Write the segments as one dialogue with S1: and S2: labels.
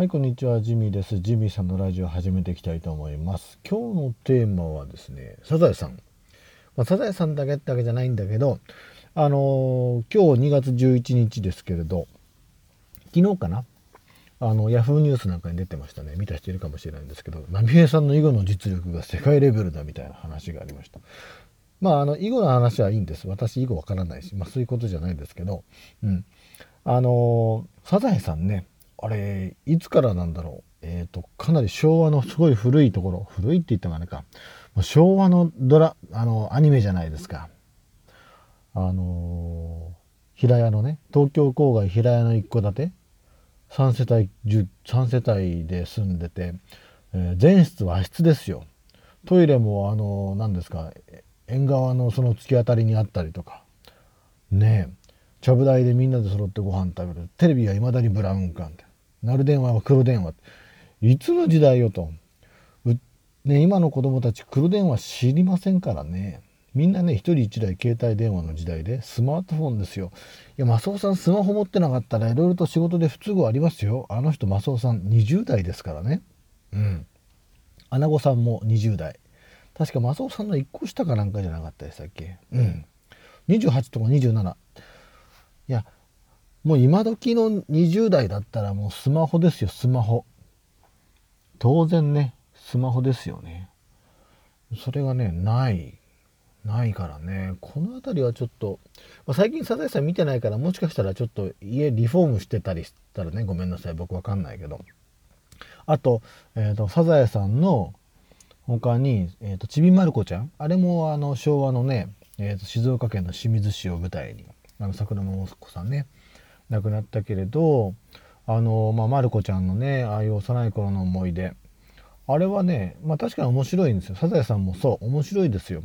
S1: はい、こんにちは、ジミーです。ジミーさんのラジオ始めていきたいと思います。今日のテーマはですね、サザエさん。まあ、サザエさんだけってわけじゃないんだけど、あのー今日2月11日ですけれど、昨日かな？あの、ヤフーニュースなんかに出てましたね。見た人いるかもしれないんですけど、波平さんの囲碁の実力が世界レベルだみたいな話がありました。まあ、あの、囲碁の話はいいんです。私、囲碁わからないし、まあ、そういうことじゃないですけど、うん。あのーサザエさんね、あれ、いつからなんだろう？えっ、と、かなり昭和のすごい古いところ、古いって言ったらあれか。もう昭和のドラ、あの、アニメじゃないですか。あの平屋のね、東京郊外平屋の一戸建て、3世帯、13世帯で住んでて、えー全室和室ですよ。トイレも、あのー何ですか、縁側のその突き当たりにあったりとか。ねえ。ちゃぶ台でみんなで揃ってご飯食べる。テレビは未だにブラウン管で。鳴る電話は黒電話。いつの時代よと。ね、今の子供たち黒電話知りませんからね。みんなね、一人一台携帯電話の時代で、スマートフォンですよ。いや、マスオさんスマホ持ってなかったらいろいろと仕事で不都合ありますよ。あの人、マスオさん20代ですからね。うん。アナゴさんも20代。確かマスオさんの1個下かなんかじゃなかったでしたっけ？うん。28とか27。いや、もう今時の20代だったらもうスマホですよ、スマホ。当然ね、スマホですよね。それがね、ない。ないからね。この辺りはちょっと、まあ、最近サザエさん見てないから、もしかしたらちょっと家リフォームしてたりしたらね、ごめんなさい。僕わかんないけど。あと、えっ、と、サザエさんの他に、えっ、と、ちびまる子ちゃん。あれもあの、昭和のね、えー、と静岡県の清水市を舞台に、あの、桜桃子さんね、亡くなったけれど、あの、まあ、まる子ちゃんのね、ああいう幼い頃の思い出。あれはね、まあ確かに面白いんですよ。サザエさんもそう、面白いですよ。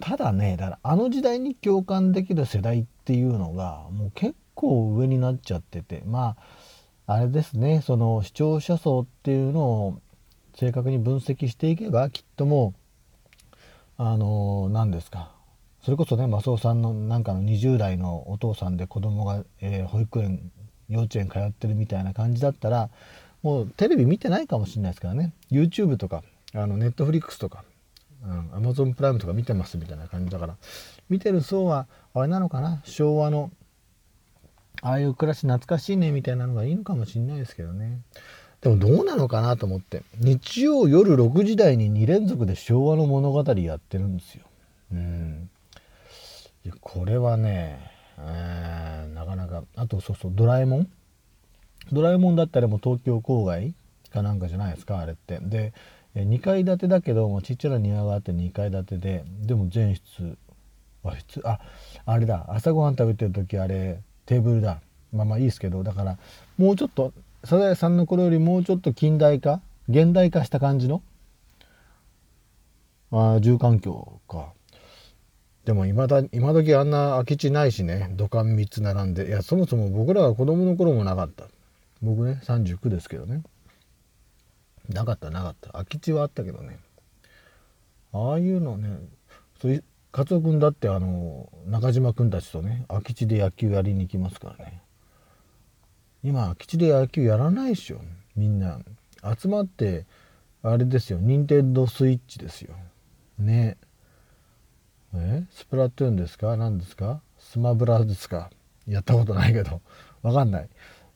S1: ただね、だからあの時代に共感できる世代っていうのが、もう結構上になっちゃってて、まあ、あれですね、その視聴者層っていうのを正確に分析していけば、きっともう、あの、何ですか。それこそね、マスオさんのなんかの20代のお父さんで子供が、えー保育園、幼稚園通ってるみたいな感じだったら、もうテレビ見てないかもしれないですからね。YouTube とか、あの、Netflix とか、うん、Amazon プライムとか見てますみたいな感じだから、見てる層は、あれなのかな？昭和の、ああいう暮らし懐かしいねみたいなのがいいのかもしれないですけどね。でもどうなのかなと思って。日曜夜6時台に2連続で昭和の物語やってるんですよ。うん。いやこれはね、えーなかなかあとそうそうドラえもん？ドラえもんだったらもう東京郊外かなんかじゃないですかあれって。で2階建てだけどもちっちゃな庭があって2階建てででも全室和室？ああれだ朝ごはん食べてる時あれテーブルだ。まあまあいいですけどだからもうちょっとサザエさんの頃よりもうちょっと近代化現代化した感じの？あ住環境か。でも今だ今時あんな空き地ないしね土管3つ並んでいやそもそも僕らが子供の頃もなかった。僕ね39ですけどね。なかったなかった。空き地はあったけどね。ああいうのねそういカツオ君だってあの中島君たちとね空き地で野球やりに行きますからね。今空き地で野球やらないでしょ。みんな集まってあれですよ任天堂スイッチですよ。ね。ええ？スプラトゥーンですか？何ですか？スマブラですか？やったことないけど。わかんない。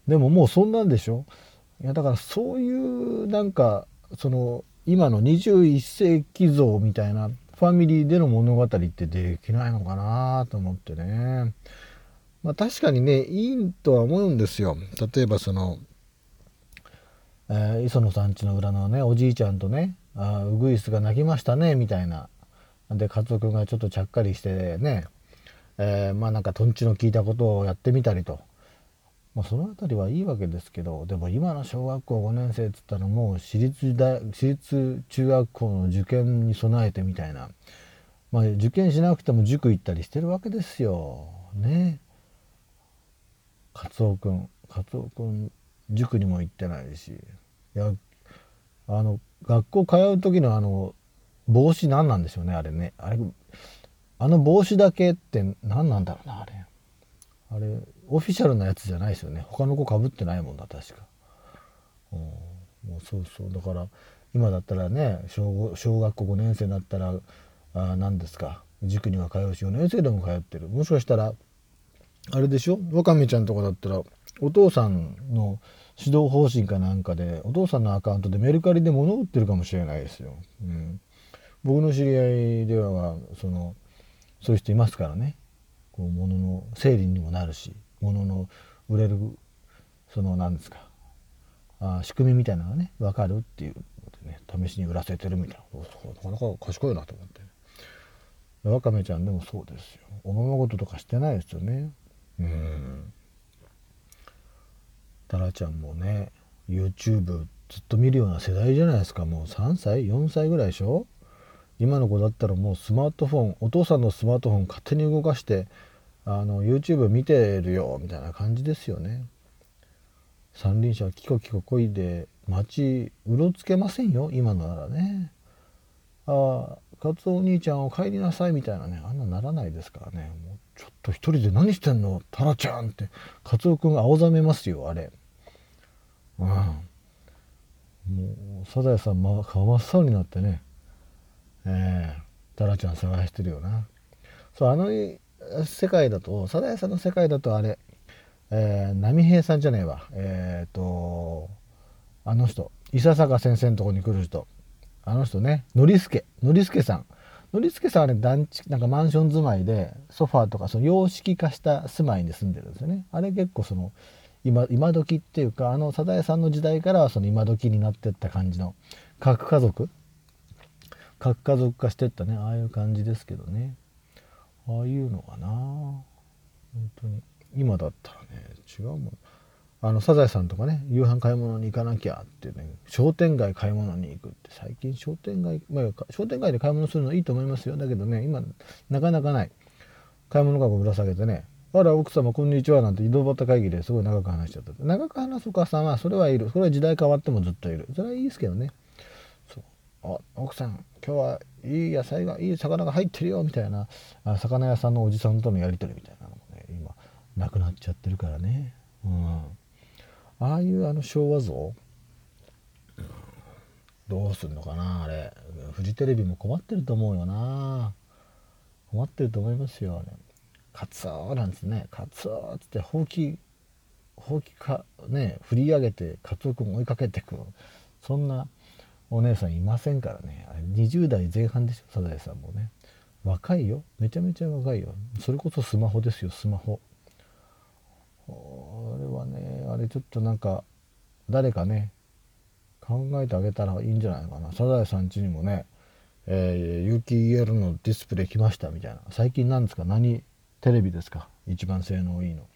S1: でももうそんなんでしょ？いやだからそういうなんかその今の21世紀像みたいなファミリーでの物語ってできないのかなと思ってね。まあ確かにねいいとは思うんですよ。例えばそのえー磯野さん家の裏のねおじいちゃんとねあウグイスが鳴きましたねみたいな。で家族がちょっとちゃっかりしてね、えーまあなんかとんちの効いたことをやってみたりと、まあ、その辺りはいいわけですけどでも今の小学校5年生っつったらもう私立大私立中学校の受験に備えてみたいな、まあ、受験しなくても塾行ったりしてるわけですよ。ね。カツオ君カツオ君塾にも行ってないし。いやあの学校通う時のあの帽子何なんでしょうねあれね。あれあの帽子だけって何なんだろうなあれ。あれオフィシャルなやつじゃないですよね。他の子かぶってないもんな確か。もうそうそう。だから今だったらね小小学校5年生だったらあ何ですか。塾には通うし4年生でも通ってる。もしかしたらあれでしょ？わかめちゃんとかだったらお父さんの指導方針かなんかでお父さんのアカウントでメルカリで物売ってるかもしれないですよ。うん、僕の知り合いではそのそういう人いますからね。こう物の整理にもなるし物の売れるその何ですかあ仕組みみたいなのがね分かるっていうのでね試しに売らせてるみたいな。なかなか賢いなと思って。わかめちゃんでもそうですよ。おままごととかしてないですよね。うん。タラちゃんもね YouTube ずっと見るような世代じゃないですか。もう3歳4歳ぐらいでしょ今の子だったらもうスマートフォンお父さんのスマートフォン勝手に動かしてあの YouTube 見てるよみたいな感じですよね。三輪車キコキコこいで街うろつけませんよ今のならね。ああカツオお兄ちゃんお帰りなさいみたいなねあんなならないですからね。もうちょっと一人で何してんのタラちゃんって。カツオくんが青ざめますよあれ。うん。もうサザエさん、ま、顔真っ青になってね、タラちゃん探してるよな。そうあの世界だとサザエさんの世界だとあれ、えー、波平さんじゃねえわ。えっ、ー、とあの人。伊佐坂先生のとこに来る人。あの人ね。ノリスケ。ノリスケさん。ノリスケさんはね団地なんかマンション住まいでソファーとかその洋式化した住まいに住んでるんですよね。あれ結構その今今時っていうかあのサザエさんの時代からはその今時になってった感じの核家族核家族化してったね。ああいう感じですけどね。ああいうのかな。本当に。今だったらね違うもん。あのサザエさんとかね夕飯買い物に行かなきゃってね商店街買い物に行くって最近商店街、まあ、商店街で買い物するのいいと思いますよ。だけどね今なかなかない。買い物かごぶら下げてね「あら奥様こんにちは」なんて井戸端会議ですごい長く話しちゃった。長く話すお母さんはそれはいる。それは時代変わってもずっといる。それはいいですけどね。奥さん今日はいい野菜がいい魚が入ってるよみたいなあ魚屋さんのおじさんとのやり取りみたいなのもね今なくなっちゃってるからね。うん。ああいうあの昭和像、どうすんのかなあれ。フジテレビも困ってると思うよな。困ってると思いますよあれ。カツオなんですねカツオっつってほうきほうきかね振り上げてカツオ君追いかけてくそんなお姉さんいませんからね。20代前半でしょサザエさんもね。若いよ。めちゃめちゃ若いよ。それこそスマホですよスマホ。あれはねあれちょっとなんか誰かね考えてあげたらいいんじゃないかな。サザエさん家にもね、えー、有機 EL のディスプレイ来ましたみたいな。最近なんですか？何テレビですか？一番性能いいの。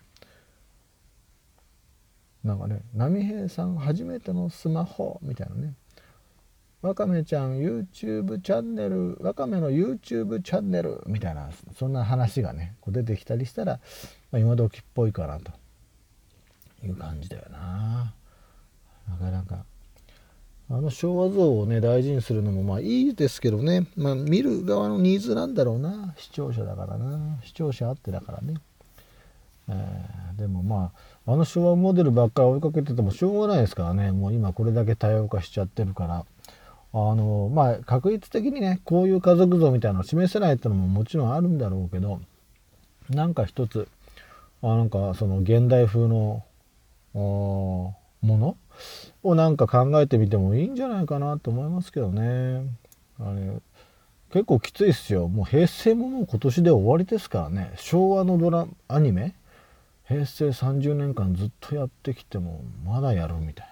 S1: なんかね波平さん初めてのスマホみたいなね。わかめちゃん YouTube チャンネルわかめの YouTube チャンネルみたいなそんな話がねこう出てきたりしたら、まあ、今時っぽいかなと。いう感じだよな。なかなか。あの昭和像をね大事にするのもまあいいですけどね、まあ、見る側のニーズなんだろうな。視聴者だからな。視聴者あってだからね、えー、でもまああの昭和モデルばっかり追いかけててもしょうがないですからね。もう今これだけ多様化しちゃってるから。あのまあ確率的にねこういう家族像みたいなのを示せないっていうのももちろんあるんだろうけどなんか一つあなんかその現代風のもの？をなんか考えてみてもいいんじゃないかなと思いますけどね。あれ結構きついっすよ。もう平成ももう今年で終わりですからね。昭和のドラアニメ？平成30年間ずっとやってきてもまだやるみたいな。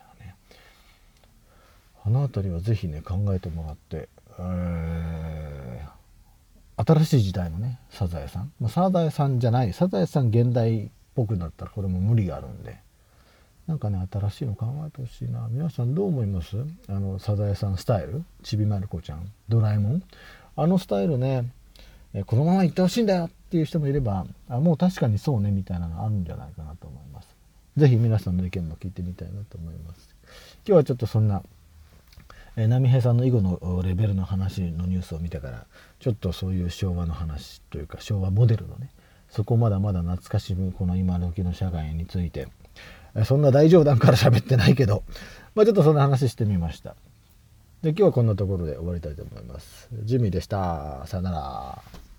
S1: あの辺りは是非ね考えてもらって、えー、新しい時代のねサザエさん、まあ、サザエさんじゃないサザエさん現代っぽくなったらこれも無理があるんで。なんかね新しいの考えてほしいな。皆さんどう思います？あのサザエさんスタイル？ちびまる子ちゃん。ドラえもん？あのスタイルねこのまま行ってほしいんだよっていう人もいればあもう確かにそうねみたいなのあるんじゃないかなと思います。是非皆さんの意見も聞いてみたいなと思います。今日はちょっとそんなえ波平さんの囲碁のレベルの話のニュースを見てからちょっとそういう昭和の話というか昭和モデルのねそこまだまだ懐かしむこの今時の社会についてえそんな大冗談から喋ってないけど まあ、ちょっとそんな話してみました。で今日はこんなところで終わりたいと思います。ジミーでした。さよなら。